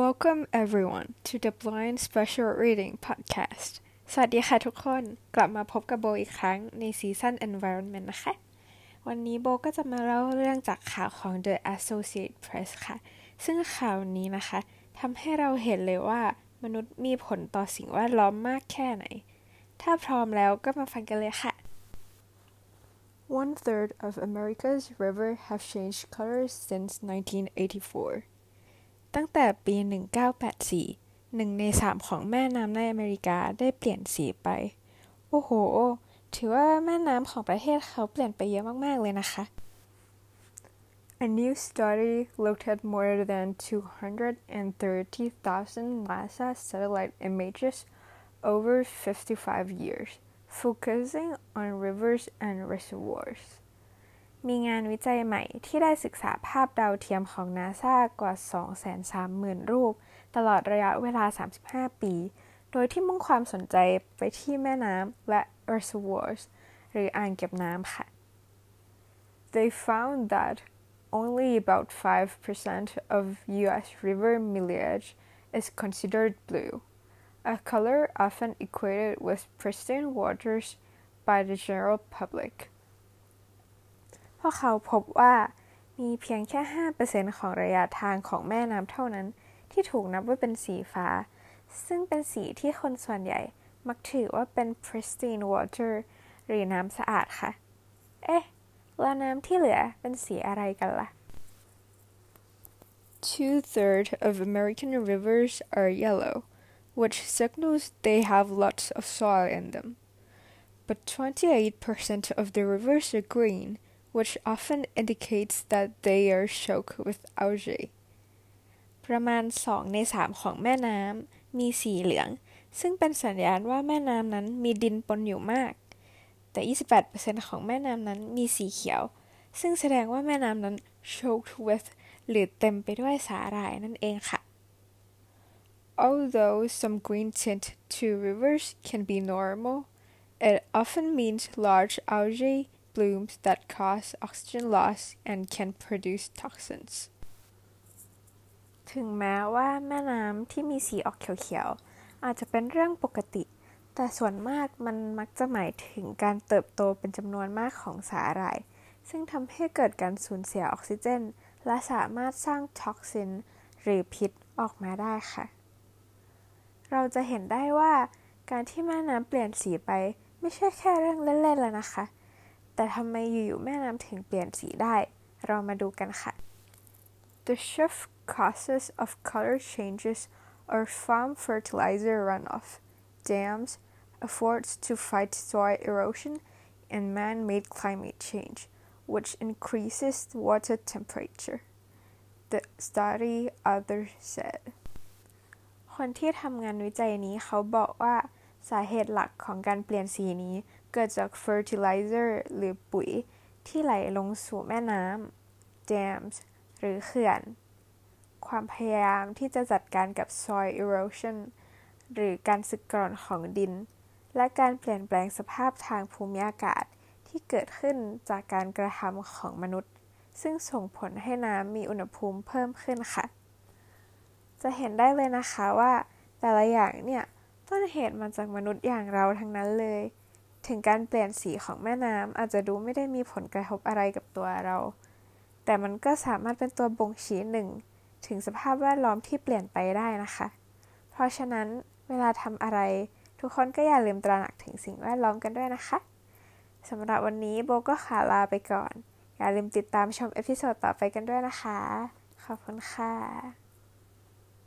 Welcome everyone to the Blind Special Reading Podcast สวัสดีค่ะทุกคน กลับมาพบกับโบอีกครั้งในซีซั่น Environment นะคะ วันนี้โบก็จะมาเล่าเรื่องจากข่าวของ The Associated Press ค่ะ ซึ่งข่าวนี้นะคะทำให้เราเห็นเลยว่ามนุษย์มีผลต่อสิ่งแวดล้อมมากแค่ไหน ถ้าพร้อมแล้วก็มาฟังกันเลยค่ะ One third of America's river have changed colors since 1984. ตั้งแต่ปี 1984หนึ่งในสามของแม่น้ำในอเมริกาได้เปลี่ยนสีไป โอ้โห ถือว่าแม่น้ำของประเทศเขาเปลี่ยนไปเยอะมาก ๆ เลยนะคะ A new study looked at more than 230,000 NASA satellite images over 55 years, focusing on rivers and reservoirs. มีงานวิจัยใหม่ที่ได้ศึกษาภาพดาวเทียมของนาซากว่า 230,000 รูป ตลอดระยะเวลา 35 ปี โดยที่มุ่งความสนใจไปที่แม่น้ำและ reservoirs หรืออ่างเก็บน้ำค่ะ They found that only about 5% of U.S. river millage is considered blue, a color often equated with pristine waters by the general public. พวกเขาพบว่ามีเพียงแค่ 5%ของระยะทางของแม่น้ำเท่านั้น ที่ถูกนับว่าเป็นสีฟ้า ซึ่งเป็นสีที่คนส่วนใหญ่มักถือว่าเป็น pristine water หรือน้ำสะอาดค่ะ เอ๊ะ แล้วน้ำที่เหลือเป็นสีอะไรกันล่ะ Two-thirds of American rivers are yellow, which signals they have lots of soil in them. But 28% of the rivers are green, which often indicates that they are choked with algae. ประมาณ 2 ใน 3 ของแม่น้ำมีสีเหลือง ซึ่งเป็นสัญญาณว่าแม่น้ำนั้นมีดินปนอยู่มาก แต่ 28%ของแม่น้ำนั้นมีสีเขียว ซึ่งแสดงว่าแม่น้ำนั้น choked with หรือเต็มไปด้วยสาหร่ายนั่นเองค่ะ Although some green tint to rivers can be normal, it often means large algae blooms that cause oxygen loss and can produce toxins. ถึงแม้ว่าแม่น้ำที่มีสีออกเขียวๆ อาจจะเป็นเรื่องปกติ แต่ส่วนมากมันมักจะหมายถึงการเติบโตเป็นจำนวนมากของสาหร่าย ซึ่งทำให้เกิดการสูญเสียออกซิเจน และสามารถสร้างท็อกซิน หรือพิษออกมาได้ค่ะ เราจะเห็นได้ว่าการที่แม่น้ำเปลี่ยนสีไปไม่ใช่แค่เรื่องเล่นๆแล้วนะคะ แต่ทำไมอยู่ๆแม่น้ำถึงเปลี่ยนสีได้ เรามาดูกันค่ะ The shift causes of color changes are farm fertilizer runoff, dams, efforts to fight soil erosion, and man-made climate change, which increases water temperature. The study author said. คนที่ทำงานวิจัยนี้เขาบอกว่า สาเหตุหลักของการเปลี่ยนสีนี้เกิดจาก fertilizer หรือปุ๋ยที่ไหลลงสู่แม่น้ำ dams หรือเขื่อน ความพยายามที่จะจัดการกับ soil erosion หรือการสึกกร่อนของดิน และการเปลี่ยนแปลงสภาพทางภูมิอากาศที่เกิดขึ้นจากการกระทำของมนุษย์ ซึ่งส่งผลให้น้ำมีอุณหภูมิเพิ่มขึ้นค่ะ จะเห็นได้เลยนะคะว่า แต่ละอย่างเนี่ย ต้นเหตุมาจากมนุษย์อย่างเราทั้งนั้นเลย ถึงการเปลี่ยนสีของแม่น้ำอาจจะดูไม่ได้มีผลกระทบอะไรกับตัวเรา แต่มันก็สามารถเป็นตัวบ่งชี้หนึ่ง ถึงสภาพแวดล้อมที่เปลี่ยนไปได้นะคะ เพราะฉะนั้นเวลาทำอะไร ทุกคนก็อย่าลืมตระหนักถึงสิ่งแวดล้อมกันด้วยนะคะสำหรับวันนี้โบก็ขาลาไปก่อน อย่าลืมติดตามชมเอพิโซดต่อไปกันด้วยนะคะ ขอบคุณค่ะ